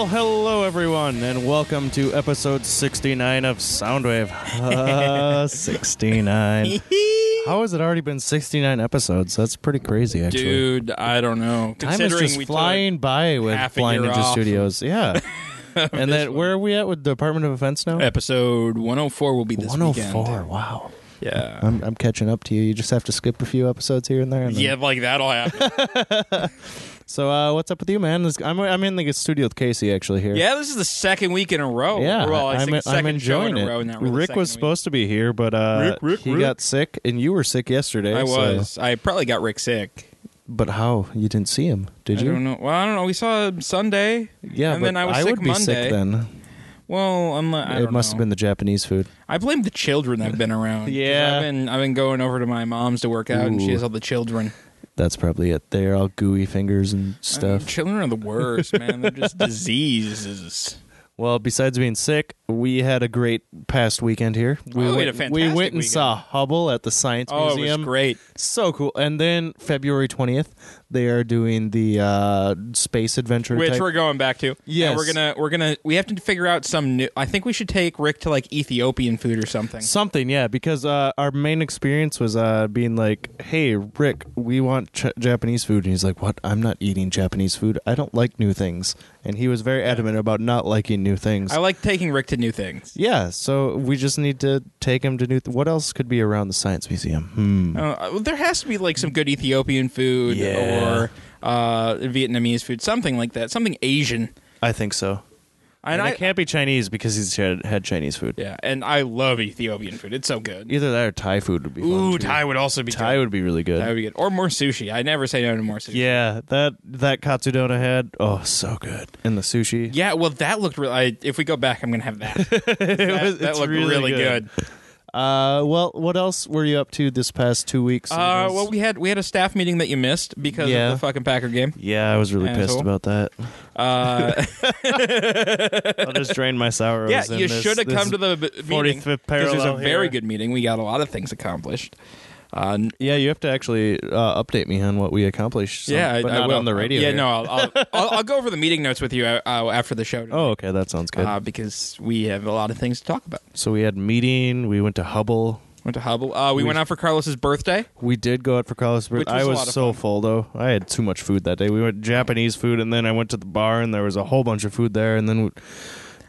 Well, hello everyone, and welcome to episode 69 of Soundwave. Uh, 69. How has it already been 69 episodes? That's pretty crazy, actually. Dude, I don't know. Time is Considering just we flying by with half a Blind year Ninja off. Studios. Yeah. and then where are we at with Department of Defense now? episode 104 will be this 104. weekend. Wow. Yeah. I'm, I'm catching up to you. You just have to skip a few episodes here and there. And then- yeah, like that'll happen. So, uh, what's up with you, man? This- I'm, I'm in the studio with Casey actually here. yeah, this is the second week in a row. Yeah, Well, I I'm, I'm enjoying in it. a row. Not really Rick was week. supposed to be here, but uh, Rick, Rick, he Rick. got sick, and you were sick yesterday. I so- was. I probably got Rick sick. But how? You didn't see him, did I you? don't know. Well, I don't know. We saw him Sunday. Yeah, and but then I was sick would be Monday. sick then. Well, I it must know. have been the Japanese food. I blame the children that've been around. Yeah. I've been I've been going over to my mom's to work out, and she has all the children. That's probably it. They're all gooey fingers and I mean, stuff. children are the worst, man. They're just diseases. Well, besides being sick, we had a great past weekend here. We Oh, we went, had a we fantastic went and weekend. saw Hubble at the Science Oh, it Museum. was great. So cool. And then February 20th, they are doing the uh, space adventure. which type- we're going back to. Yes. And we're gonna we're gonna we have to figure out some new. I think we should take Rick to like Ethiopian food or something. Something, yeah, because uh, our main experience was uh, being like, "Hey, Rick, we want ch- Japanese food," and he's like, "What? I'm not eating Japanese food. I don't like new things." And he was very adamant about not liking new things. I like taking Rick to new things. yeah, so we just need to take him to new. Th- what else could be around the science museum? Hmm. Uh, there has to be like some good Ethiopian food Yeah. Or uh, Vietnamese food, something like that, something Asian. I think so. And, And, I it can't be Chinese because he's had, had Chinese food. yeah, and I love Ethiopian food. It's so good. Either that or Thai food would be. fun, Ooh, too. Thai would also be Thai good. would be really good. Thai would be good, or more sushi. I never say no to more sushi. Yeah, that that katsudon I had, oh, so good. And the sushi. Yeah, well, that looked really. I, if we go back, I'm gonna have that. It that, was- that looked really, good. Uh, well, what else were you up to this past two weeks? Uh, well, we had we had a staff meeting that you missed because Yeah. of the fucking Packer game. yeah, I was really pissed Asshole. about that. Uh, I'll just drain my sour. yeah, you should have come to the b- meeting 45th because it was a parallel very here. good meeting. We got a lot of things accomplished. Uh, Yeah, you have to actually uh, update me on what we accomplished. yeah, I, I will. on the radio. Yeah, here. no, I'll, I'll, I'll, I'll go over the meeting notes with you uh, uh, after the show. Oh, okay, that sounds good. uh, because we have a lot of things to talk about. so we had meeting. We went to Hubble. Went to Hubble. Uh, we, We- went out for Carlos's birthday. We did go out for Carlos. Which was I was so full though. I had too much food that day. We went Japanese food, and then I went to the bar, and there was a whole bunch of food there. And then we,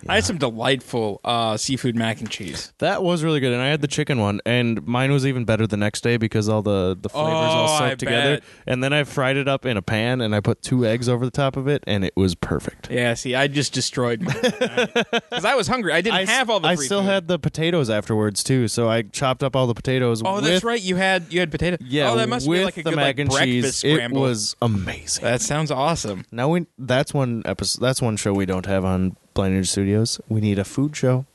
I had some delightful uh, seafood mac and cheese. that was really good. And I had the chicken one, and mine was even better the next day because all the the flavors all Oh, I soaked together. bet. And then I fried it up in a pan, and I put two eggs over the top of it, and it was perfect. Yeah, see, I just destroyed because I was hungry. I didn't I, have all the. I free still food. had the potatoes afterwards too, so I chopped up all the potatoes. Oh, with, that's right. You had you had potato. Yeah, Oh, that must with be like a the good mac like and breakfast cheese. scramble. It was amazing. That sounds awesome. Now we that's one episode. That's one show we don't have on Blind Ninja Studios. We need a food show.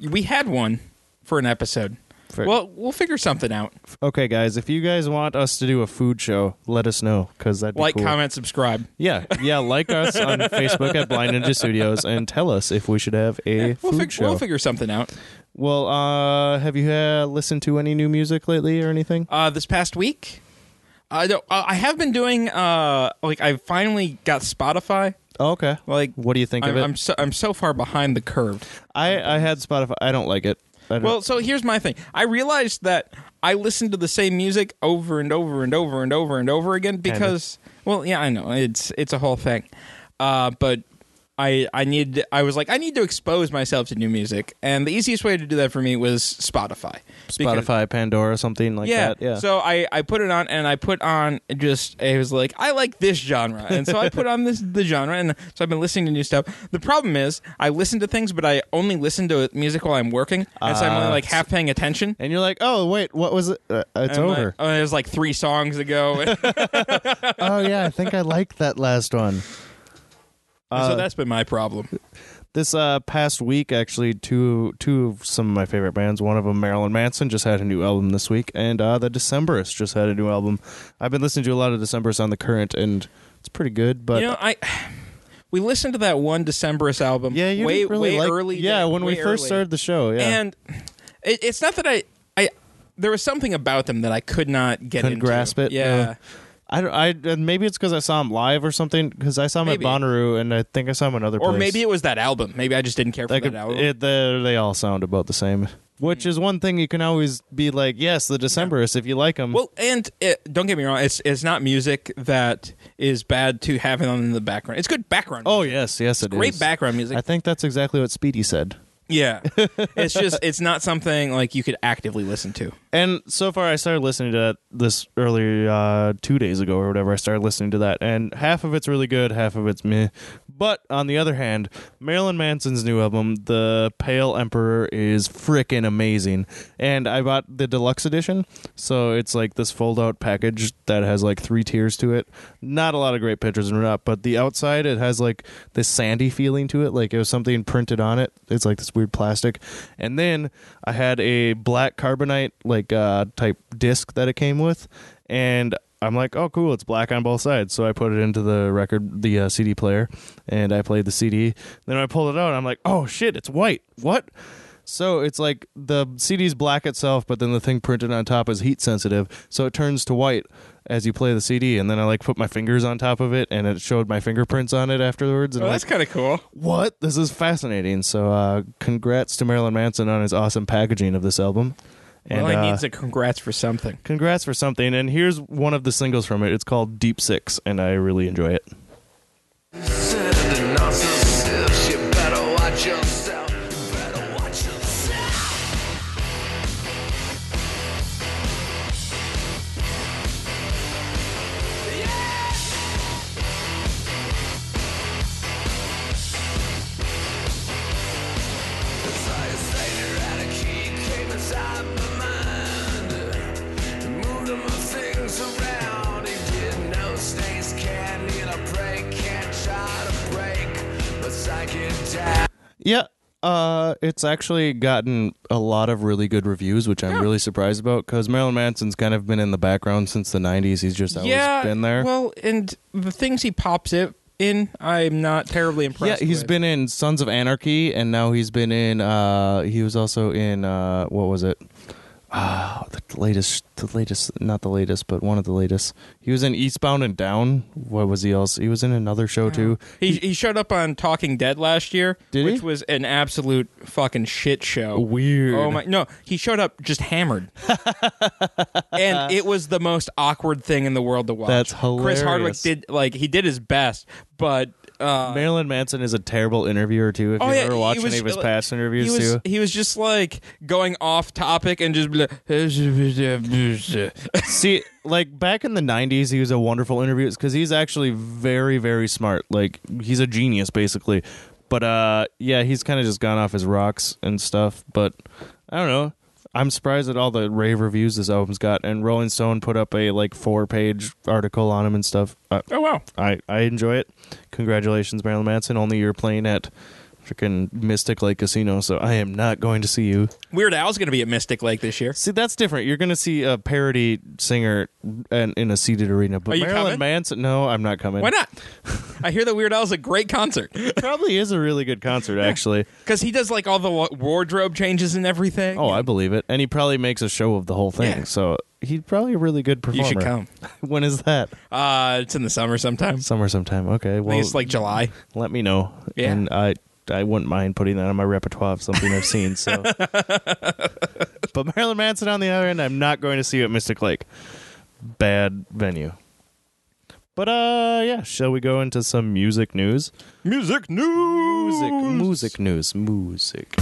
We had one for an episode. For- Well, we'll figure something out. okay, guys, if you guys want us to do a food show, let us know because that'd be Like, cool. comment, subscribe. Yeah, yeah, like us on Facebook at Blind Ninja Studios and tell us if we should have a We'll, food fig- show. we'll figure something out. well, uh, have you uh, listened to any new music lately or anything? Uh, this past week, I don't, uh, I have been doing uh, like I finally got Spotify. Oh, okay. Like, What do you think I'm, of it? I'm so I'm so far behind the curve. I I had Spotify. I don't like it. I don't, Well, so here's my thing. I realized that I listen to the same music over and over and over and over and over again because, well, yeah, I know it's it's a whole thing, uh, but I I need I was like I need to expose myself to new music, and the easiest way to do that for me was Spotify. Because- Spotify, Pandora, something like yeah. that. Yeah. So I, I put it on and I put on just it was like I like this genre and so I put on this the genre and so I've been listening to new stuff. The problem is I listen to things but I only listen to music while I'm working and so I'm only Ah, like half paying attention. and you're like, oh wait, what was it? Uh, it's over. Like, oh, it was like three songs ago. oh yeah, I think I liked that last one. So that's been my problem. This uh, past week, actually, two two of some of my favorite bands. One of them, Marilyn Manson, just had a new album this week, and uh, the Decemberists just had a new album. I've been listening to a lot of Decemberists on the current, and it's pretty good. But you know, I we listened to that one Decemberist album. yeah, you way really way like, early. Yeah, day- when we first early. started the show, yeah, and it, it's not that I I there was something about them that I could not get Couldn't into. grasp it? Yeah. I, don't- I maybe it's because I saw him live or something. Because I saw him Maybe. at Bonnaroo, and I think I saw him in other Or place. maybe it was that album. Maybe I just didn't care for Like that album. it, they they all sound about the same. Which hmm. is one thing you can always be like, yes, the Decemberists if you like them. Well, and it, don't get me wrong, it's it's not music that is bad to have it on in the background. It's good background. oh music. yes, yes, it is great background music. I think that's exactly what Speedy said. Yeah, it's just it's not something like you could actively listen to. And so far, I started listening to that this earlier uh, two days ago or whatever. I started listening to that, and half of it's really good, half of it's meh. But on the other hand, Marilyn Manson's new album, The Pale Emperor, is freaking amazing. And I bought the deluxe edition, so it's like this fold-out package that has like three tiers to it. Not a lot of great pictures and whatnot, but the outside it has like this sandy feeling to it, like it was something printed on it. It's like this weird plastic. And then I had a black carbonite like uh, type disc that it came with, and I'm like, oh, cool, it's black on both sides. So I put it into the record, the uh, CD player, and I played the CD. Then I pulled it out, I'm like, oh shit, it's white. What? So it's like the CD's black itself, but then the thing printed on top is heat sensitive, so it turns to white as you play the CD. And then I like put my fingers on top of it, and it showed my fingerprints on it afterwards. And Well, I'm that's like, kind of cool. what? This is fascinating. So uh, congrats to Marilyn Manson on his awesome packaging of this album. And well, he uh, needs a congrats for something. congrats for something. And here's one of the singles from it. It's called Deep Six, and I really enjoy it. Said the narcissist, Yeah. Uh, it's actually gotten a lot of really good reviews, which I'm Yeah. really surprised about because Marilyn Manson's kind of been in the background since the '90s. He's just always yeah, been there. Well, and the things he pops it in, I'm not terribly impressed. yeah, he's with. been in Sons of Anarchy, and now he's been in. Uh, he was also in. Uh, what was it? Ah, the latest, the latest, not the latest, but one of the latest. He was in Eastbound and Down. What was he else? He was in another show too. He he showed up on Talking Dead last year, Did which he? was an absolute fucking shit show. Weird. Oh my! No, he showed up just hammered, and it was the most awkward thing in the world to watch. That's hilarious. Chris Hardwick did like he did his best, but uh, Marilyn Manson is a terrible interviewer too. If Oh, you yeah, ever he watched was- any of his like, past interviews he was too. he was just like going off topic and just like, See, like back in the '90s, he was a wonderful interview because he's actually very, very smart. Like he's a genius, basically. But uh, yeah, he's kind of just gone off his rocks and stuff. But I don't know. I'm surprised at all the rave reviews this album's got. And Rolling Stone put up a like four page article on him and stuff. Uh, oh wow. I I enjoy it. Congratulations, Marilyn Manson. Only you're playing at freaking Mystic Lake Casino, so I am not going to see you. Weird Al's going to be at Mystic Lake this year. See, that's different. You're going to see a parody singer in, in a seated arena. But Are you Marilyn coming? Manson, no, I'm not coming. Why not? I hear that Weird Al's a great concert Probably is a really good concert, actually. because he does like all the wa- wardrobe changes and everything. Oh, I believe it. And he probably makes a show of the whole thing. Yeah. So he's probably a really good performer. you should come. when is that? Uh, it's in the summer sometime. Summer sometime. Okay. I Well, think it's like July. let me know. Yeah. And I I wouldn't mind putting that on my repertoire of something I've seen. So, but Marilyn Manson on the other end, I'm not going to see you at Mystic Lake. Bad venue. But uh, yeah. Shall we go into some music news? Music news. Music, music news, music.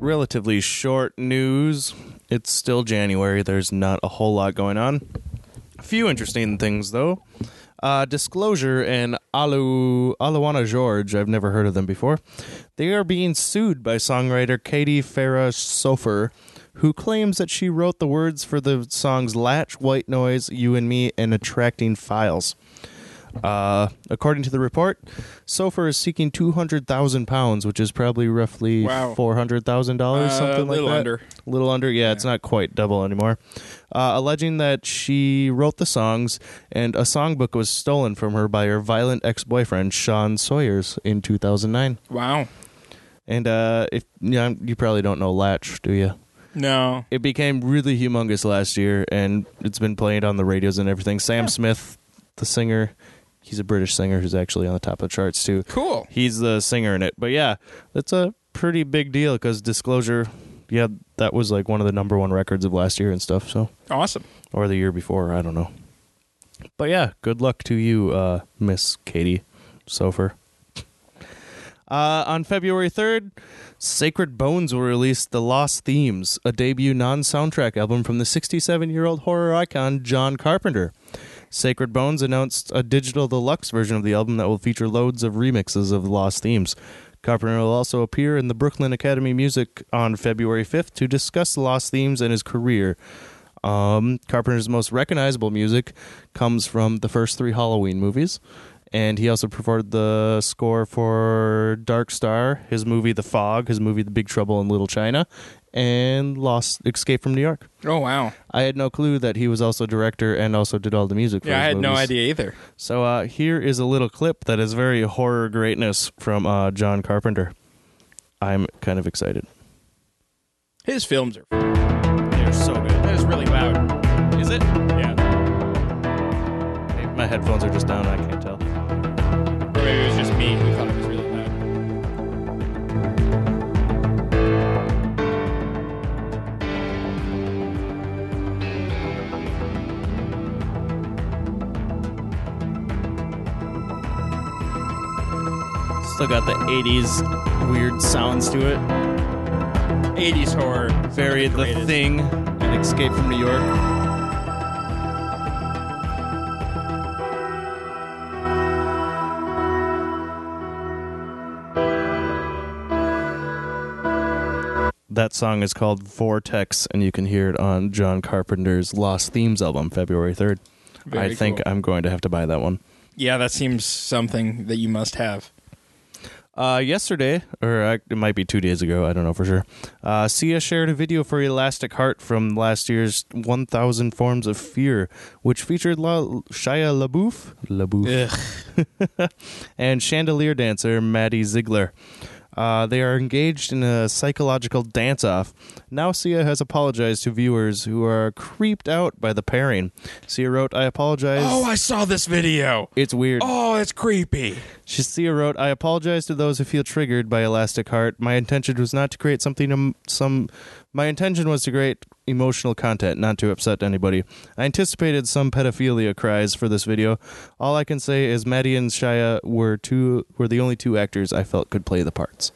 Relatively short news. It's still January. There's not a whole lot going on. A few interesting things, though. Uh, Disclosure and Alu AlunaGeorge. I've never heard of them before. They are being sued by songwriter Katie Farah Sofer, who claims that she wrote the words for the songs "Latch," "White Noise," "You and Me," and "Attracting Flies." Uh, according to the report, Sofer is seeking two hundred thousand pounds, which is probably roughly Wow. four hundred thousand dollars, Uh, something a little like that. under. A little under, yeah, It's not quite double anymore. Uh, alleging that she wrote the songs and a songbook was stolen from her by her violent ex-boyfriend Sean Sawyer's in two thousand nine. Wow. And uh, if yeah, you probably don't know Latch, do you? No. It became really humongous last year, and it's been played on the radios and everything. Sam Smith, the singer, he's a British singer who's actually on the top of the charts too. Cool. He's the singer in it. But yeah, that's a pretty big deal because Disclosure, yeah, that was like one of the number one records of last year and stuff. So Awesome. or the year before, I don't know. But yeah, good luck to you, uh, Miss Katie Sofer. Uh, on February 3rd, Sacred Bones will release The Lost Themes, a debut non soundtrack album from the 67 year old horror icon John Carpenter. Sacred Bones announced a digital deluxe version of the album that will feature loads of remixes of Lost Themes. Carpenter will also appear in the Brooklyn Academy Music on February 5th to discuss Lost Themes and his career. Um, Carpenter's most recognizable music comes from the first three Halloween movies, and he also performed the score for Dark Star, his movie The Fog, his movie The Big Trouble in Little China, and Lost Escape from New York. Oh wow. I had no clue that he was also director and also did all the music. For Yeah, I his had no movies. idea either. So uh, here is a little clip that is very horror greatness from uh, John Carpenter. I'm kind of excited. His films are. They're so good. That is really loud. Is it? Yeah. My headphones are just down. I can't tell. Or maybe it was just me who thought Still got the 80s weird sounds to it. 80s horror. Very The greatest. Thing and Escape from New York. That song is called Vortex, and you can hear it on John Carpenter's Lost Themes album, February 3rd. Very I think cool. I'm going to have to buy that one. Yeah, that seems something that you must have. Uh, yesterday, or uh, it might be two days ago, I don't know for sure. Uh, Sia shared a video for Elastic Heart from last year's 1000 Forms of Fear, which featured La- Shia LaBeouf, LaBeouf and chandelier dancer Maddie Ziegler. Uh, they are engaged in a psychological dance off. Now, Sia has apologized to viewers who are creeped out by the pairing. Sia wrote, I apologize. Oh, I saw this video. it's weird. Oh, it's creepy. She, Sia wrote, "I apologize to those who feel triggered by Elastic Heart. My intention was not to create something. Um, some, my intention was to create emotional content, not to upset anybody. I anticipated some pedophilia cries for this video. All I can say is Maddie and Shia were two were the only two actors I felt could play the parts.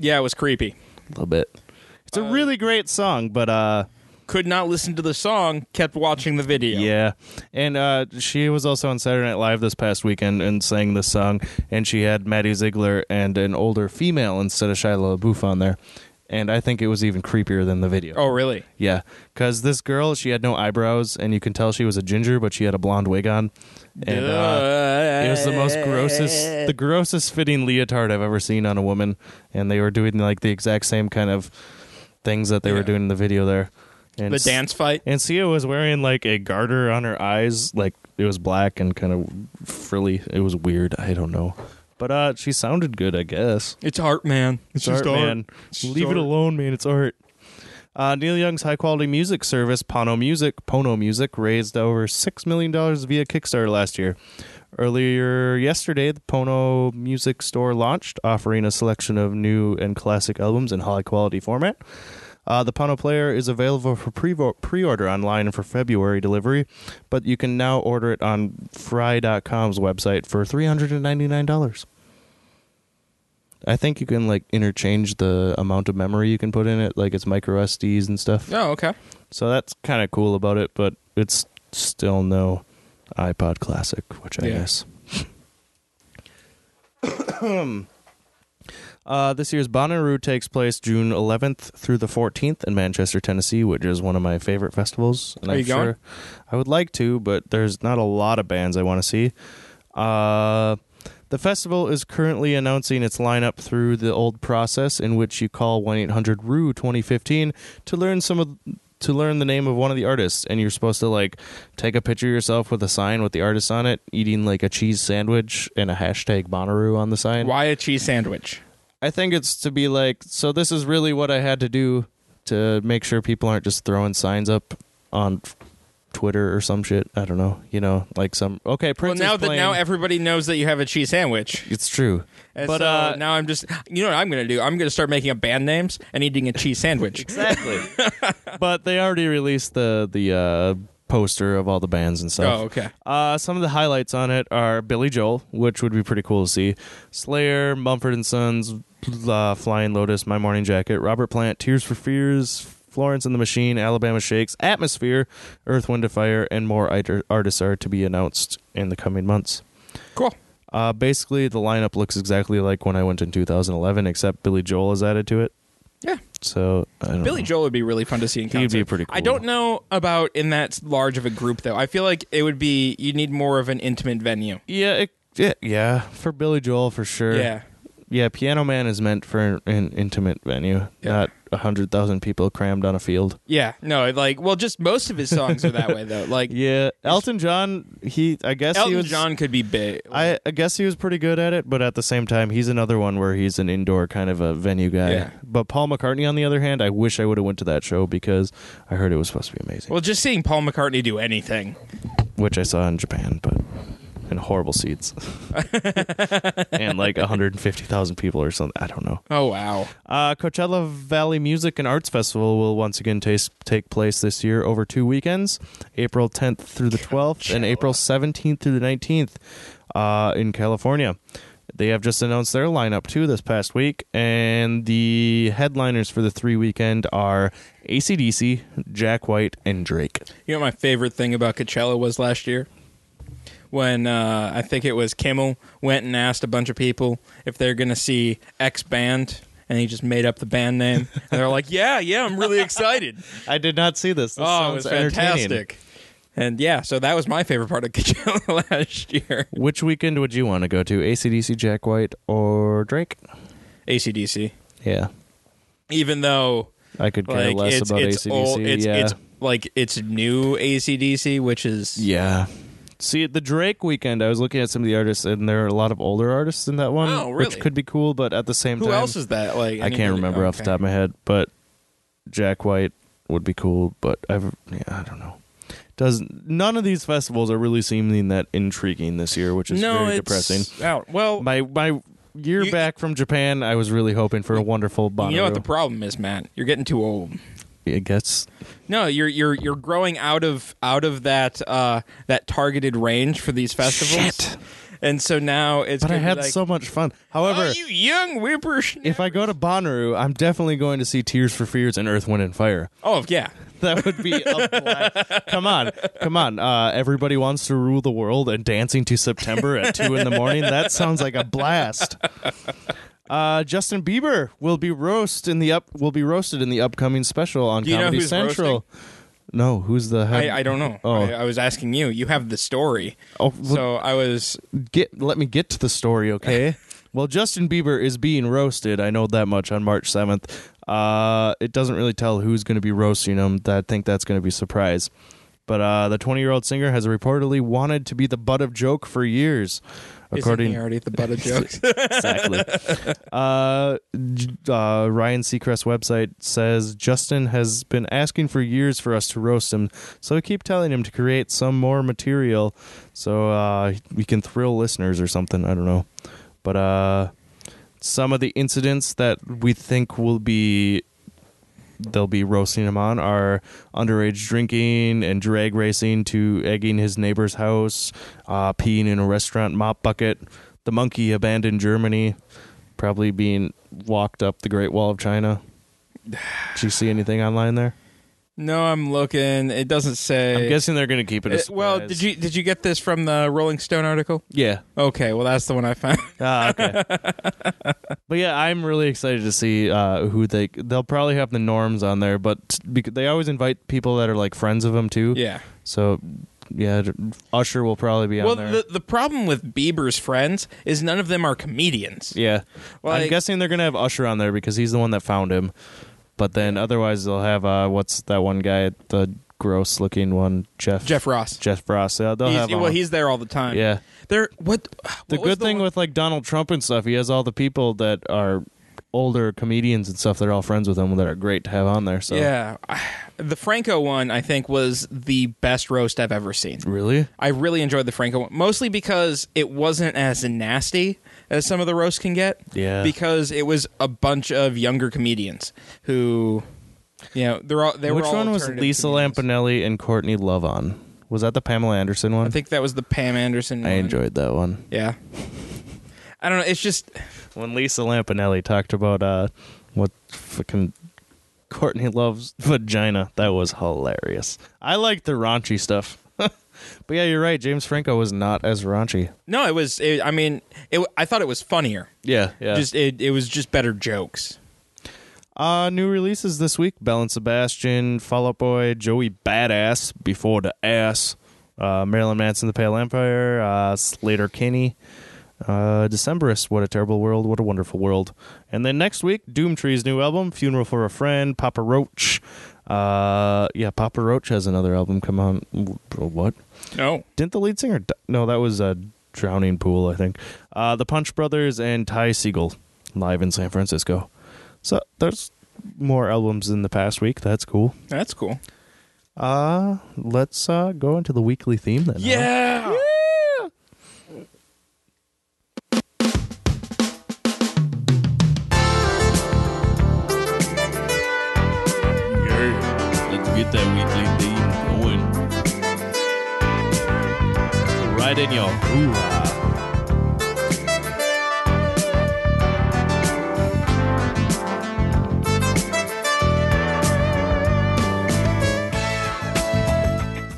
Yeah, it was creepy. A little bit. It's a really great song, but uh, Could not listen to the song, kept watching the video. Yeah. And uh, she was also on Saturday Night Live this past weekend and sang this song. And she had Maddie Ziegler and an older female instead of Shia LaBeouf on there. And I think it was even creepier than the video. Oh, really? Yeah. Because this girl, she had no eyebrows, and you can tell she was a ginger, but she had a blonde wig on. And uh, it was the most grossest, the grossest fitting leotard I've ever seen on a woman. And they were doing like the exact same kind of things that they were doing in the video there. And the dance fight. and Sia was wearing like a garter on her eyes, like it was black and kind of frilly. It was weird. I don't know, but uh, she sounded good, I guess. It's art, man. It's, just art, man. It's Leave art. it alone, man. It's art. Uh, Neil Young's high quality music service, Pono Music, Pono Music, raised over $6 million via Kickstarter last year. Earlier yesterday, the Pono Music store launched, offering a selection of new and classic albums in high quality format. Uh, the Pono Player is available for pre order online for February delivery, but you can now order it on Fry.com's website for $399. I think you can like interchange the amount of memory you can put in it, like it's micro SDs and stuff. Oh, okay. So that's kind of cool about it, but it's still no iPod Classic, which I Yeah. guess. uh, this year's Bonnaroo takes place June 11th through the 14th in Manchester, Tennessee, which is one of my favorite festivals. And Are I'm you going? sure I would like to, but there's not a lot of bands I want to see. Uh, the festival is currently announcing its lineup through the old process in which you call 1-800-RU 2015 to learn some of to learn the name of one of the artists and you're supposed to like take a picture of yourself with a sign with the artist on it eating like a cheese sandwich and a hashtag Bonnaroo on the sign. Why a cheese sandwich? I think it's to be like, so this is really what I had to do to make sure people aren't just throwing signs up on Twitter or some shit. I don't know. You know, like some okay. Prince Well, now that now everybody knows that you have a cheese sandwich. it's true. And but so uh, now I'm just, you know what I'm going to do? I'm going to start making up band names and eating a cheese sandwich. exactly. but they already released the the uh, poster of all the bands and stuff. Oh, okay. Uh, some of the highlights on it are Billy Joel, which would be pretty cool to see. Slayer, Mumford and Sons, uh, Flying Lotus, My Morning Jacket, Robert Plant, Tears for Fears, Florence and the Machine, Alabama Shakes, Atmosphere, Earth, Wind, and Fire, and more artists are to be announced in the coming months. Cool. Uh, basically, the lineup looks exactly like when I went in 2011, except Billy Joel is added to it. Yeah. So I don't Billy know. Joel would be really fun to see in He'd be concert. pretty I don't know about in that large of a group though. I feel like it would be you need more of an intimate venue. Yeah, it, yeah, yeah, for Billy Joel for sure. Yeah. Yeah, Piano Man is meant for an, intimate venue, Yeah. not a hundred thousand people crammed on a field. Yeah. No, like well just most of his songs are that way though. Like Yeah, Elton John, he I guess he Elton was John could be big. I, I guess he was pretty good at it, but at the same time, he's another one where he's an indoor kind of a venue guy. Yeah. But Paul McCartney, on the other hand, I wish I would have went to that show because I heard it was supposed to be amazing, well, just seeing Paul McCartney do anything. which I saw in Japan, but in horrible seats and like 150,000 people or something. I don't know. Oh wow. Uh, Coachella Valley Music and Arts Festival will once again tas- take place this year over two weekends, April 10th through the 12th and April 17th through the 19th uh, in California. They have just announced their lineup too this past week, and the headliners for the three weekend are ACDC, Jack White, and Drake. You know what my favorite thing about Coachella was last year? When uh, I think it was Kimmel went and asked a bunch of people if they're going to see X band, and he just made up the band name. and they're like, "Yeah, yeah, I'm really excited." I did not see this. This oh, it was fantastic. And yeah, so that was my favorite part of Coachella last year. Which weekend would you want to go to? ACDC, Jack White, or Drake? ACDC. Yeah, Even though I could care like less it's about it's ACDC. old, it's yeah. it's like it's new ACDC, which is Yeah. See, at the Drake weekend, I was looking at some of the artists, and there are a lot of older artists in that one, Oh, which could be cool. But at the same who time, else is that? Like I anybody- can't remember off the okay. top of my head. But Jack White would be cool. But I've, yeah, I don't know. Does none of these festivals are really seeming that intriguing this year, which is no, very it's depressing. Out. Well, My my year You- back from Japan, I was really hoping for a wonderful Bonnaroo. you know what the problem is, Matt? You're getting too old. I guess No, you're you're you're growing out of out of that uh, that targeted range for these festivals. Shit. And so now it's. But I had like, so much fun. However, oh, you young whippersnapper. if I go to Bonnaroo, I'm definitely going to see Tears for Fears and Earth, Wind, and Fire. oh yeah, That would be a blast. come on, come on. Uh, everybody wants to rule the world and dancing to September at two in the morning. That sounds like a blast. Uh, Justin Bieber will be roast in the up will be roasted in the upcoming special on Do you know Comedy who's Central. No, who's the head? I, I don't know. Oh. I, I was asking you. You have the story, oh, well, so I was. get let me get to the story, okay? well, Justin Bieber is being roasted. I know that much on March seventh. Uh, it doesn't really tell who's going to be roasting him. I think that's going to be a surprise. But uh, the 20 year old singer has reportedly wanted to be the butt of joke for years, according Isn't he already at the butt of jokes? exactly. uh, uh, Ryan Seacrest website says Justin has been asking for years for us to roast him, so we keep telling him to create some more material so uh, we can thrill listeners or something. I don't know, but uh, some of the incidents that we think will be they'll be roasting him on are underage drinking and drag racing to egging his neighbor's house, uh, peeing in a restaurant mop bucket, the monkey abandoned Germany, probably being walked up the Great Wall of China. Did you see anything online there? No, I'm looking. It doesn't say. I'm guessing they're going to keep it. A It- well, did you did you get this from the Rolling Stone article? Yeah. Okay, well that's the one I found. Ah, okay. but yeah, I'm really excited to see uh, who they. They'll probably have the norms on there, but because they always invite people that are like friends of them too. yeah. So yeah, Usher will probably be on Well, there. the the problem with Bieber's friends is none of them are comedians. yeah, I'm guessing they're gonna have Usher on there because he's the one that found him. But then otherwise they'll have uh, what's that one guy, the gross looking one, Jeff Jeff Ross. Jeff Ross. Yeah, they'll He's, have. well, uh, he's there all the time. yeah. They're what? The what was good thing one- with like Donald Trump and stuff, he has all the people that are older comedians and stuff that are all friends with him that are great to have on there. So Yeah, the Franco one I think was the best roast I've ever seen. really, I really enjoyed the Franco one, mostly because it wasn't as nasty as some of the roasts can get. Yeah. because it was a bunch of younger comedians who, you know, they're all they which were all one was Lisa comedians. Lampanelli and Courtney Love on? Was that the Pamela Anderson one? I think that was the Pam Anderson. I enjoyed that one. Yeah. I don't know. It's just when Lisa Lampanelli talked about uh what fucking Courtney loves vagina. That was hilarious. I like the raunchy stuff. But yeah, you're right. James Franco was not as raunchy. no. It was. It, I mean, it, I thought it was funnier. Yeah, yeah. Just it, it was just better jokes. uh new releases this week: Belle and Sebastian, Fall Out Boy, Joey Badass, Before the Ass, uh, Marilyn Manson, The Pale Empire, uh, Sleater-Kinney. Uh, Decemberist, What a Terrible World, What a Wonderful World. And then next week, Doomtree's new album, Funeral for a Friend, Papa Roach. Uh, yeah, Papa Roach has another album come on. What? No. Didn't the lead singer? di- No, that was uh, Drowning Pool, I think. Uh, the Punch Brothers and Ty Segall live in San Francisco. So there's more albums in the past week. That's cool. That's cool. Uh, let's uh, go into the weekly theme then. Yeah. Let's Right in your hoo-ha.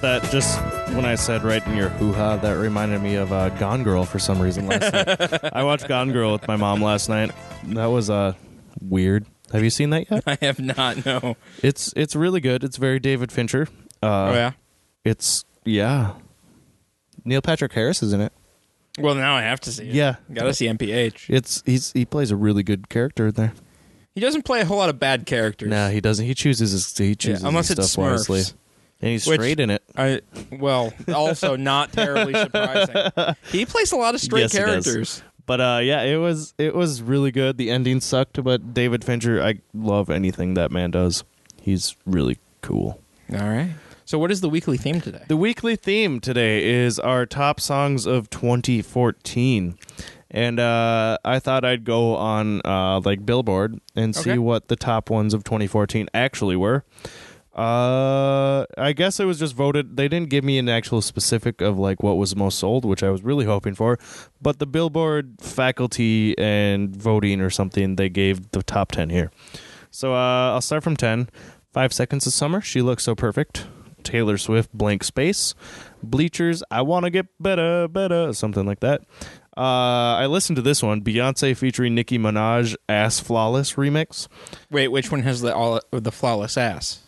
That just when I said right in your hoo ha, that reminded me of uh, Gone Girl for some reason last night. I watched Gone Girl with my mom last night. That was uh, weird. Have you seen that yet? I have not. No. It's it's really good. It's very David Fincher. Uh, oh yeah. It's yeah. Neil Patrick Harris is in it. Well, now I have to see it. Yeah. Gotta see NPH. It's he's he plays a really good character in there. He doesn't play a whole lot of bad characters. No, he doesn't. He chooses his he chooses Yeah, unless his it's stuff wisely. Smurfs. And he's Which- straight in it. I well, also not terribly surprising. He plays a lot of straight Yes, he does. characters. But uh, yeah, it was it was really good. The ending sucked, but David Fincher, I love anything that man does. He's really cool. All right. So, what is the weekly theme today? The weekly theme today is our top songs of 2014. And uh, I thought I'd go on uh, like Billboard and see Okay. what the top ones of 2014 actually were. Uh, I guess it was just voted. They didn't give me an actual specific of like what was most sold, which I was really hoping for. But the Billboard faculty and voting or something, they gave the top 10 here. So uh, I'll start from 10. Five Seconds of Summer, She Looks So Perfect. Taylor Swift, Blank Space. Bleachers, I Want to Get Better, Better, something like that. Uh, I listened to this one, Beyonce featuring Nicki Minaj, Ass Flawless remix. Wait, which one has the all the flawless ass?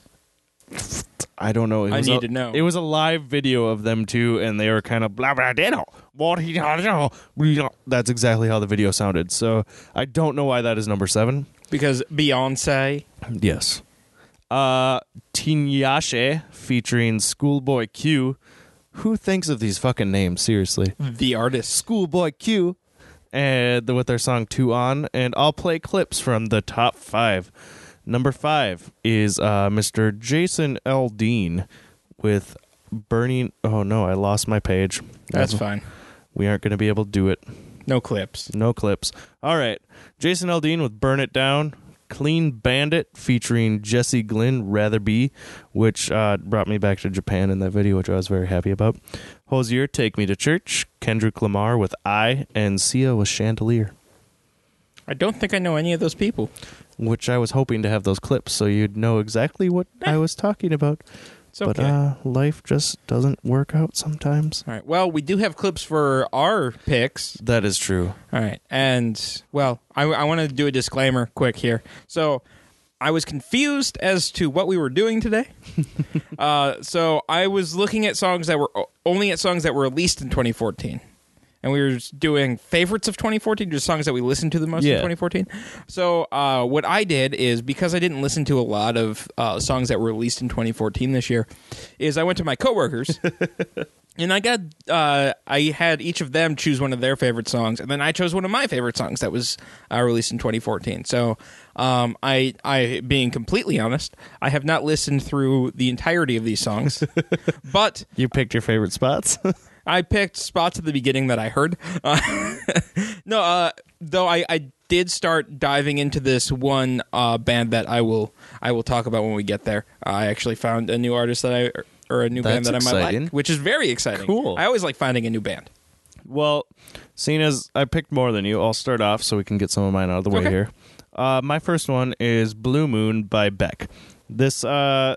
I don't know. It I need a- to know. It was a live video of them two, and they were kind of blah blah blah. What he blah. That's exactly how the video sounded. So I don't know why that is number seven. Because Beyonce. Yes. Uh, Tinashe featuring Schoolboy Q. Who thinks of these fucking names? Seriously. The artist. Schoolboy Q. And with their song Two On. And I'll play clips from the top five. Number five is uh, Mr. Jason Aldean with Burning. Oh no, I lost my page. That's fine. We aren't going to be able to do it. No clips. No clips. All right. Jason Aldean with Burn It Down. Clean Bandit featuring Jesse Glynne Rather Be, which uh, brought me back to Japan in that video, which I was very happy about. Hozier, Take Me to Church. Kendrick Lamar with I. And Sia with Chandelier, I don't think I know any of those people. which I was hoping to have those clips so you'd know exactly what I was talking about. It's okay. But uh, life just doesn't work out sometimes. All right. Well, we do have clips for our picks. That is true. All right. And, well, I, I want to do a disclaimer quick here. So, I was confused as to what we were doing today. uh, so, I was looking at songs that were only at songs that were released in 2014. And we were just doing favorites of 2014, just songs that we listened to the most in 2014. So, uh, what I did is because I didn't listen to a lot of uh, songs that were released in 2014 this year, is I went to my coworkers and I got uh, I had each of them choose one of their favorite songs, and then I chose one of my favorite songs that was uh, released in 2014. So, um, I I being completely honest, I have not listened through the entirety of these songs, but You picked your favorite spots. I picked spots at the beginning that I heard. Uh, no, uh, though I, I did start diving into this one uh, band that I will I will talk about when we get there. I actually found a new artist that I or a new band That's that I might exciting. like, which is very exciting. Cool. I always like finding a new band. Well, seeing as I picked more than you, I'll start off so we can get some of mine out of the way Okay. here. Uh, my first one is Blue Moon by Beck. This, uh,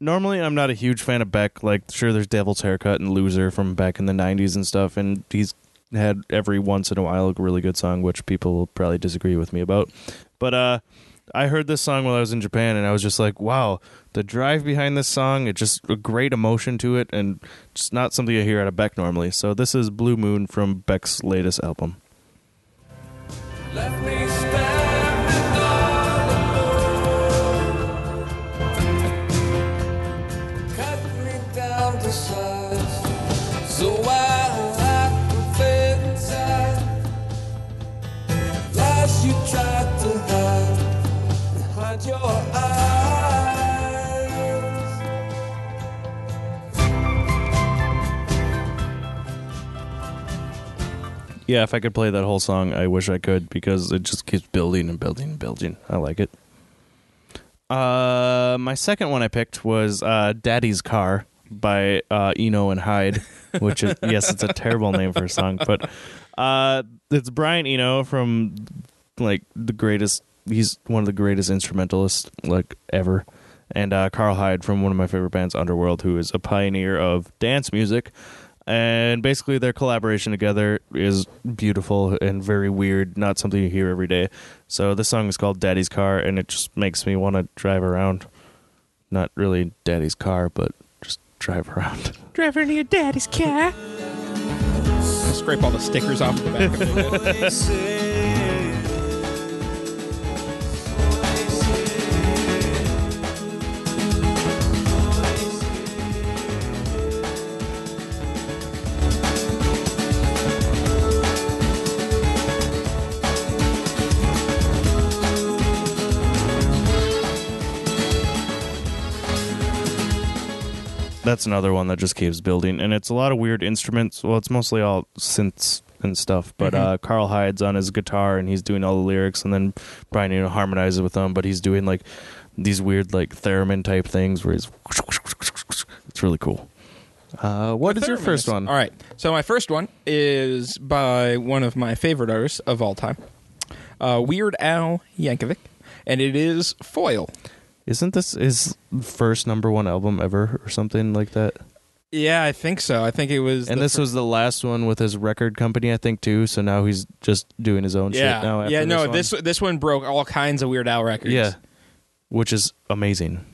normally I'm not a huge fan of Beck. Like, sure, there's Devil's Haircut and Loser from back in the 90s and stuff, and he's had every once in a while a really good song, which people will probably disagree with me about. But, uh, I heard this song while I was in Japan, and I was just like, wow, the drive behind this song, it just a great emotion to it, and just not something I hear out of Beck normally. So this is Blue Moon from Beck's latest album. Yeah, if I could play that whole song, I wish I could because it just keeps building and building and building. I like it. Uh, my second one I picked was uh, "Daddy's Car" by uh, Eno and Hyde, which is yes, it's a terrible name for a song, but uh, it's Brian Eno from like the greatest. He's one of the greatest instrumentalists like ever, and uh, Karl Hyde from one of my favorite bands, Underworld, who is a pioneer of dance music. And basically, their collaboration together is beautiful and very weird, not something you hear every day. So, this song is called Daddy's Car, and it just makes me want to drive around. Not really Daddy's car, but just drive around. Driving to your daddy's car. I'll scrape all the stickers off the back. of it. That's another one that just keeps building, and it's a lot of weird instruments. Well, it's mostly all synths and stuff. But uh, Karl Hyde's on his guitar, and he's doing all the lyrics, and then Brian you know harmonizes with them. But he's doing like these weird like theremin type things where he's. It's really cool. Uh, what is your first one? All right. So my first one is by one of my favorite artists of all time, uh, Weird Al Yankovic, and it is Foil. Isn't this his first number one album ever, or something like that? Yeah, I think so. I think it was. And this fir- was the last one with his record company, I think, too. So now he's just doing his own yeah, shit now. After yeah. No, one. this this one broke all kinds of Weird Al records. yeah, which is amazing.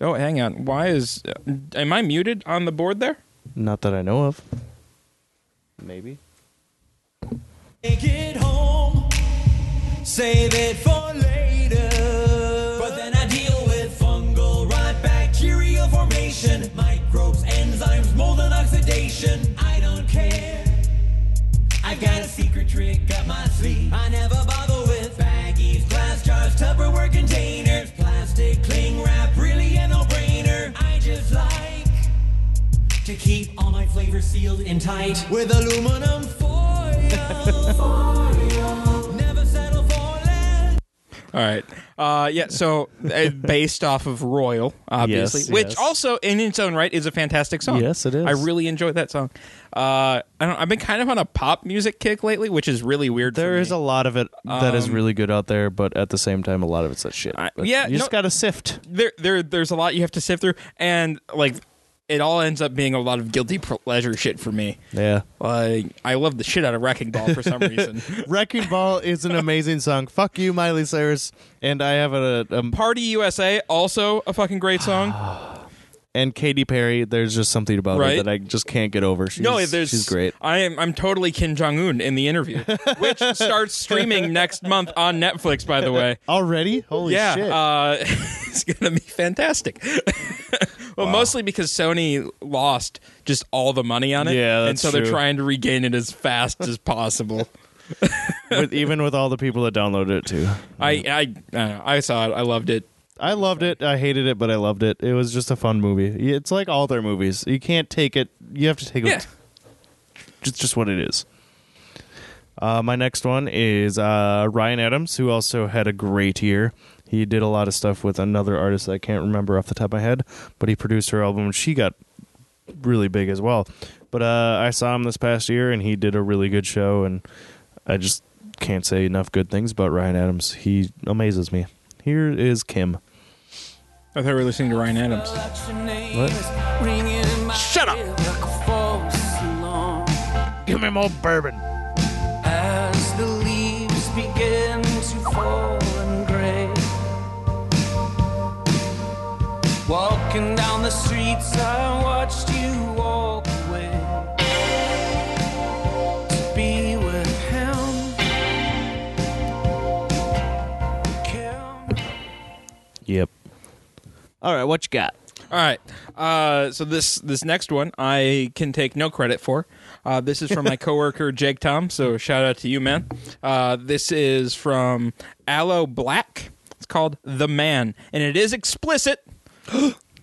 Oh, hang on. Why is? Uh, am I muted on the board there? Not that I know of. Maybe. Take it home, save it for later. I don't care. I've got a secret trick up my sleeve. I never bother with baggies, glass jars, Tupperware containers, plastic cling wrap, really a no-brainer. I just like to keep all my flavors sealed and tight with aluminum foil. foil. All right. Uh, yeah. So uh, based off of Royal, obviously, Yes, which yes. also in its own right is a fantastic song. Yes, it is. I really enjoyed that song. Uh, I don't. I've been kind of on a pop music kick lately, which is really weird. There is a lot of it that is really good out there, but at the same time, a lot of it's that shit. I- But yeah, you just no- gotta sift. there there there's a lot you have to sift through and like it all ends up being a lot of guilty pleasure shit for me Yeah. like i love the shit out of wrecking ball for some reason Wrecking Ball is an amazing song. Fuck you, Miley Cyrus. And I have a, a party usa also a fucking great song and Katy Perry. There's just something about Right. her that I just can't get over. She's, no there's she's great. i am i'm totally kim jong-un in the interview which starts streaming next month on netflix by the way Already? Holy yeah shit! uh it's gonna be fantastic Well, mostly because Sony lost just all the money on it. Yeah, and so they're trying to regain it as fast as possible. with, even with all the people that downloaded it too. I I I. I saw it. I loved it. I loved it. I hated it, but I loved it. It was just a fun movie. It's like all their movies. You can't take it. You have to take Yeah. it. It's just what it is. Uh, my next one is uh, Ryan Adams, who also had a great year. He did a lot of stuff with another artist that I can't remember off the top of my head, but he produced her album and she got really big as well. But uh, I saw him this past year and he did a really good show, and I just can't say enough good things about Ryan Adams. He amazes me. Here is Kim. I thought we were listening to Ryan Adams. What? Shut up! Give me more bourbon. As the leaves begin to fall streets, I watched you walk away. To be with him. Yep. All right, what you got? All right. Uh, so this this next one I can take no credit for. Uh, this is from my coworker Jake Tom. So shout out to you, man. Uh, this is from Aloe Blacc. It's called "The Man," and it is explicit.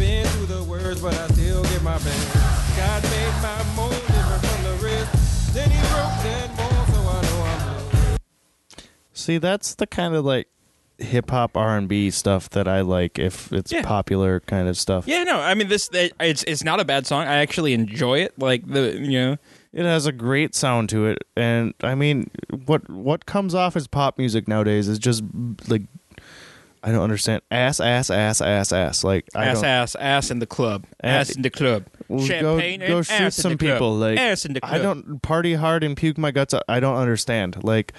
Been through the worst, but I still give my best. God made my mold different from the rest. Then he broke that mold, so I know I'm blessed. See, that's the kind of like hip hop R and B stuff that I like. If it's Yeah. popular kind of stuff, Yeah, no, I mean this. It's it's not a bad song. I actually enjoy it. Like the you know. it has a great sound to it. And I mean, what what comes off as pop music nowadays is just like I don't understand ass ass ass ass ass. Like I ass, don't, ass, ass in the club, Ass- ass in the club, champagne go, go and shoot ass in some the club. people. Like ass in the club. I don't party hard and puke my guts out. I don't understand. Like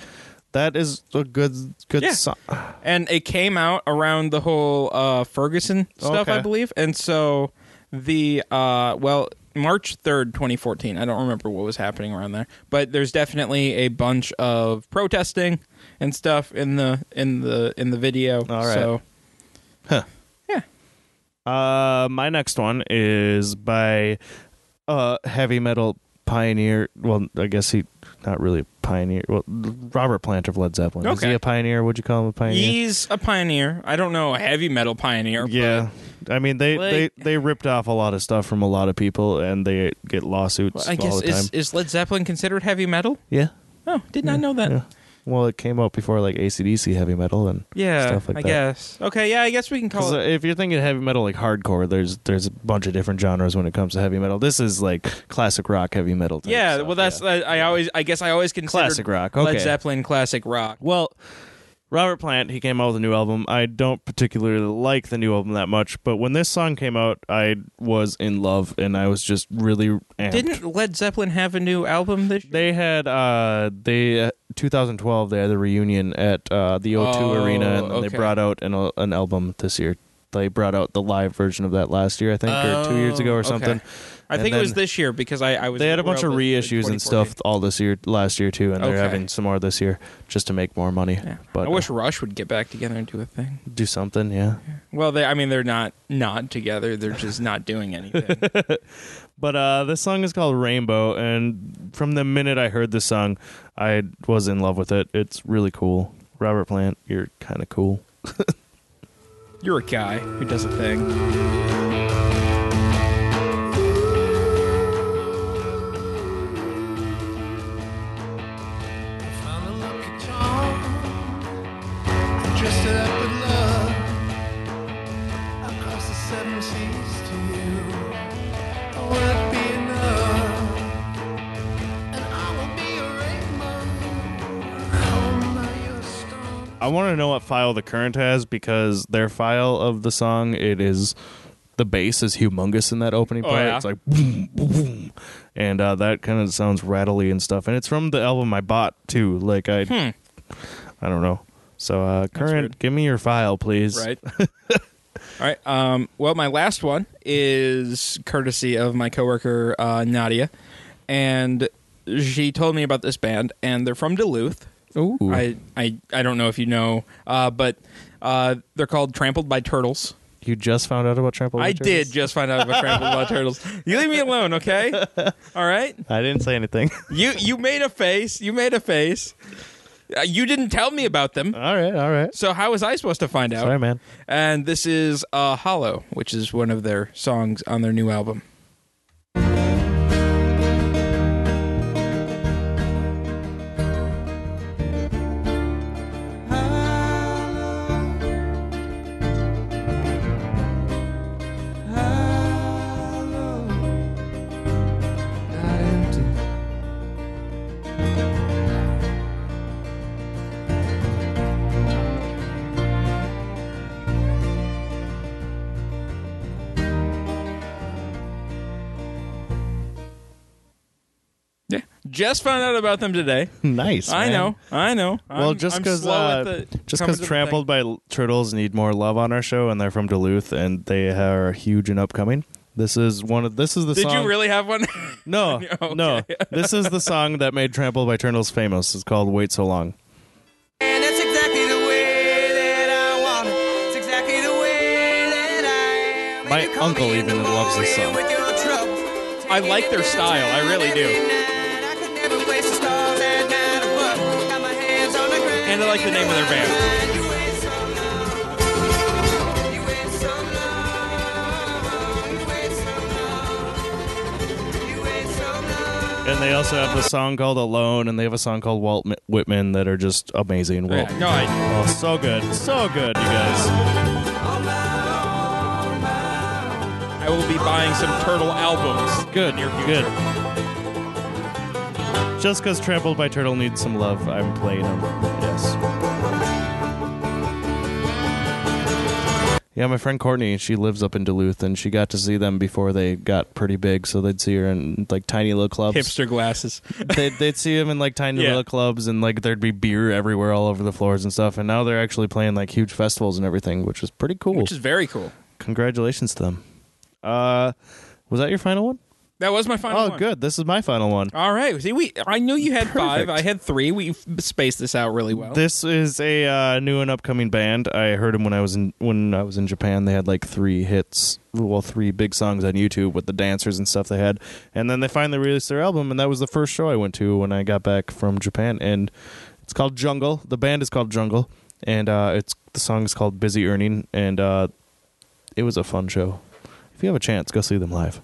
that is a good good Yeah. song. and it came out around the whole uh, Ferguson stuff, I believe. And so the uh, well, March third, twenty fourteen. I don't remember what was happening around there, but there's definitely a bunch of protesting and stuff in the in the in the video. All right. So Huh. yeah, Uh, my next one is by uh heavy metal pioneer. Well, I guess he not really a pioneer. Well, Robert Plant of Led Zeppelin. Is he a pioneer? Would you call him a pioneer? he's a pioneer. I don't know a heavy metal pioneer. but- yeah. I mean, they, Like- they they ripped off a lot of stuff from a lot of people, and they get lawsuits Well, I all guess the time. is is Led Zeppelin considered heavy metal? yeah. Oh, did not know that. Yeah. Well, it came out before like AC/DC heavy metal and Yeah, stuff like that. I that. guess. Okay, yeah, I guess we can call 'Cause, it. uh, if you're thinking heavy metal like hardcore, there's there's a bunch of different genres when it comes to heavy metal. This is like classic rock heavy metal. type Yeah, stuff, well, that's. I, I always I guess I always considered Classic rock, Led okay. Zeppelin classic rock. well. Robert Plant, he came out with a new album. I don't particularly like the new album that much, but when this song came out, I was in love and I was just really amped. Didn't Led Zeppelin have a new album this year? they had uh they uh, 2012 they had the reunion at uh the O2 Oh, Arena and then okay. they brought out an uh, an album this year. They brought out the live version of that last year, I think, or 2 years ago Oh, or okay. I And think it was this year because I, I was. They had a bunch of reissues and stuff all this year, last year too, and they're Okay. having some more this year just to make more money. Yeah. But I wish uh, Rush would get back together and do a thing. do something, yeah. Well, they I mean they're not not together. They're just not doing anything. But uh, this song is called Rainbow, and from the minute I heard this song, I was in love with it. It's really cool. Robert Plant, you're kind of cool. You're a guy who does a thing. I want to know what file the current has because their file of the song it is the bass is humongous in that opening Oh, part. yeah? It's like boom, boom, boom, and uh, that kind of sounds rattly and stuff. And it's from the album I bought too. Like I, Hmm. I don't know. So uh, current, give me your file, please. Right. All right. Um, well, my last one is courtesy of my coworker uh, Nadia, and she told me about this band, and they're from Duluth. Ooh. I, I I don't know if you know, uh, but uh, they're called Trampled by Turtles. you just found out about Trample. I did just find out about Trampled by Turtles. You leave me alone, okay? All right. I didn't say anything. You you made a face. You made a face. Uh, you didn't tell me about them. all right, all right. So how was I supposed to find out? Sorry, man. And this is uh, Hollow, which is one of their songs on their new album. Just found out about them today. Nice. I man. know, I know. Well, I'm- just I'm because slow uh, the- just coming because to the Trampled by L- Turtles need more love on our show, and they're from Duluth, and they are huge and upcoming. This is one of this is the thing. Did song. you really have one? No, Okay. no. This is the song that made Trampled by Turtles famous. It's called "Wait So Long." And it's exactly the way that I want it. It's exactly the way that I am. My And you call uncle me in even the loves this morning song. with your troubles. I like their style. I really do. And like the name of their band. And they also have the song called "Alone," and they have a song called "Walt Whitman" that are just amazing. Well, Yeah, no, I, oh, so good, so good, you guys. I will be buying some Turtle albums. Good, near good. Just because Trampled by Turtle needs some love, I'm playing them. Yes. Yeah, my friend Courtney, she lives up in Duluth, and she got to see them before they got pretty big. So they'd see her in like tiny little clubs. Hipster glasses. they'd, they'd see them in like tiny Yeah. little clubs, and like there'd be beer everywhere, all over the floors and stuff. And now they're actually playing like huge festivals and everything, which is pretty cool. Which is very cool. Congratulations to them. Uh, was that your final one? That was my final Oh, one. good. This is my final one. All right. See, we I knew you had five. I had three. We spaced this out really well. This is a uh, new and upcoming band. I heard them when I was in when I was in Japan. They had like three hits, well, three big songs on YouTube with the dancers and stuff they had. And then they finally released their album, and that was the first show I went to when I got back from Japan. And it's called Jungle. The band is called Jungle, and uh, it's the song is called Busy Earning. And uh, it was a fun show. If you have a chance, go see them live.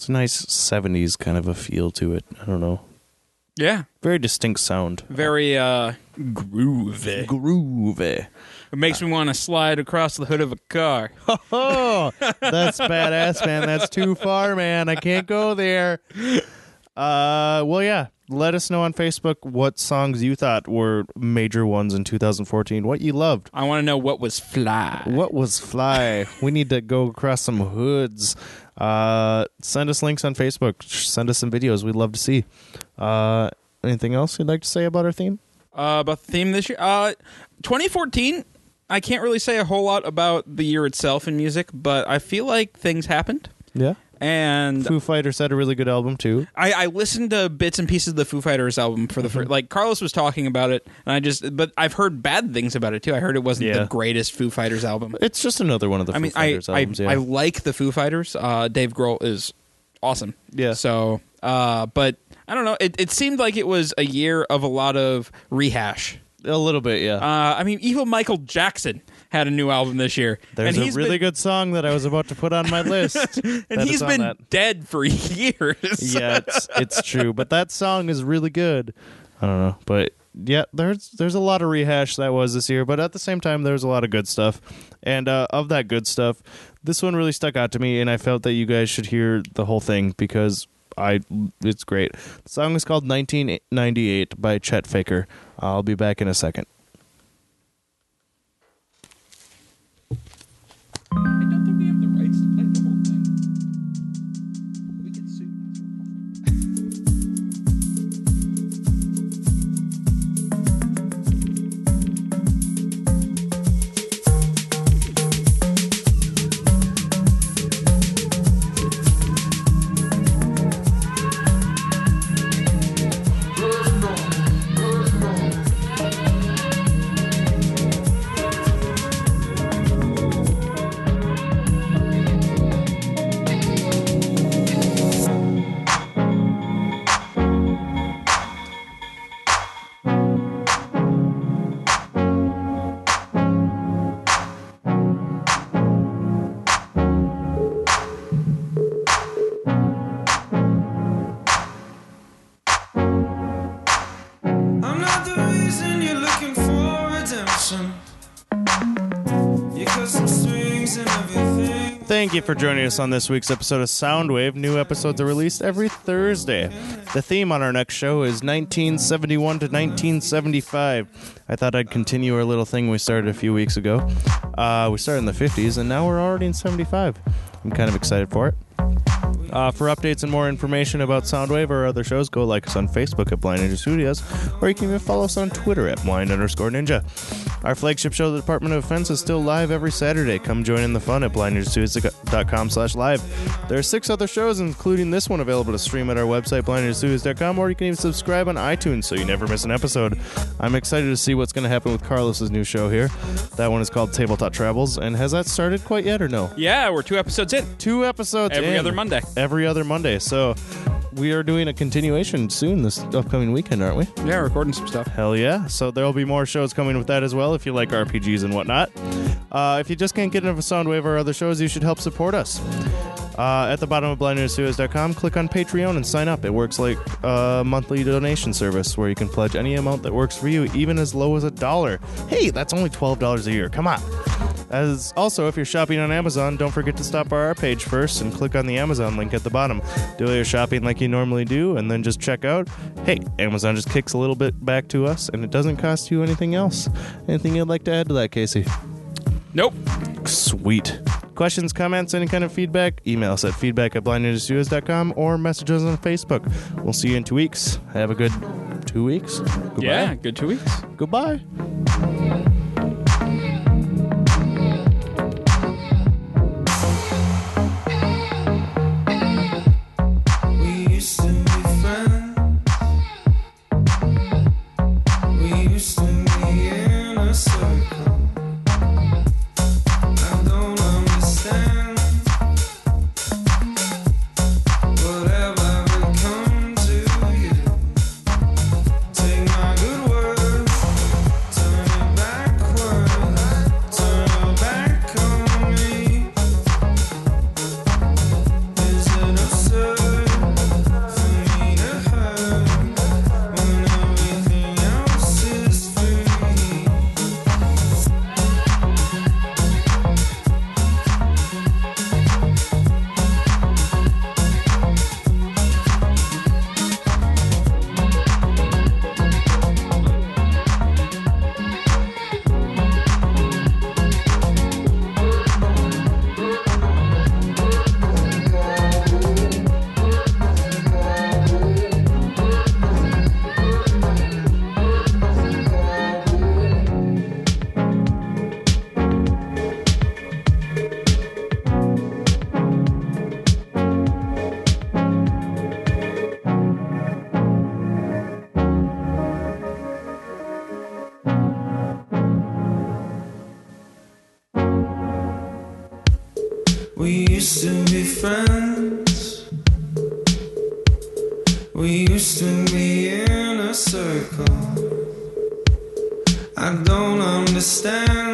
It's a nice '70s kind of a feel to it. I don't know. yeah. Very distinct sound. Very uh groovy. Groovy. It makes me want to slide across the hood of a car. Oh, that's badass, man. That's too far, man. I can't go there. Uh, well, yeah. Let us know on Facebook what songs you thought were major ones in 2014. What you loved. I want to know what was fly. What was fly? we need to go across some hoods. Uh, send us links on Facebook. Send us some videos. We'd love to see. Uh, anything else you'd like to say about our theme? Uh, about the theme this year. Uh, 2014. I can't really say a whole lot about the year itself in music, but I feel like things happened. Yeah. And Foo Fighters had a really good album too. I, I listened to bits and pieces of the Foo Fighters album for the Mm-hmm. first. Like Carlos was talking about it, and I just. But I've heard bad things about it too. I heard it wasn't Yeah. the greatest Foo Fighters album. It's just another one of the I Foo mean, I Fighters I, albums. yeah. I like the Foo Fighters. Uh, Dave Grohl is awesome. Yeah. So, uh, but I don't know. It, it seemed like it was a year of a lot of rehash. a little bit, yeah. Uh, I mean, even Michael Jackson had a new album this year. There's and a really been, good song that I was about to put on my list. and he's been that. dead for years. yeah, it's it's true, but that song is really good. I don't know, but yeah, there's there's a lot of rehash that was this year, but at the same time, there's a lot of good stuff, and uh, of that good stuff, this one really stuck out to me, and I felt that you guys should hear the whole thing because I it's great. The song is called 1998 by Chet Faker. I'll be back in a second. For joining us on this week's episode of Soundwave. New episodes are released every Thursday. The theme on our next show is 1971 to 1975. I thought I'd continue our little thing we started a few weeks ago. Uh, we started in the 50s, and now we're already in 75. I'm kind of excited for it. Uh, for updates and more information about Soundwave or other shows, go like us on Facebook at Blind Ninja Studios, or you can even follow us on Twitter at blind underscore ninja. Our flagship show, The Department of Defense, is still live every Saturday. Come join in the fun at blindninjastudios.com slash live. There are six other shows, including this one, available to stream at our website, blindninjastudios.com, or you can even subscribe on iTunes so you never miss an episode. I'm excited to see what's going to happen with Carlos's new show here. That one is called Tabletop Travels, and has that started quite yet or no? Yeah, we're two episodes in. Two episodes Every in. other Monday. Every other Monday. So we are doing a continuation soon this upcoming weekend, aren't we? Yeah, recording some stuff. Hell yeah. So there'll be more shows coming with that as well if you like RPGs and whatnot. Uh, if you just can't get enough of Soundwave or other shows, you should help support us. Uh, at the bottom of blindninjastudios.com, click on Patreon and sign up. It works like a monthly donation service where you can pledge any amount that works for you, even as low as a dollar. Hey, that's only $12 a year. Come on. As also, if you're shopping on Amazon, don't forget to stop by our page first and click on the Amazon link at the bottom. Do all your shopping like you normally do, and then just check out. Hey, Amazon just kicks a little bit back to us, and it doesn't cost you anything else. Anything you'd like to add to that, Casey? Nope. Sweet. Questions, comments, any kind of feedback, email us at feedback at blindninjastudios.com or message us on Facebook. We'll see you in two weeks. Have a good two weeks. Goodbye. Yeah, good two weeks. Goodbye. We used to be friends. We used to be in a circle. I don't understand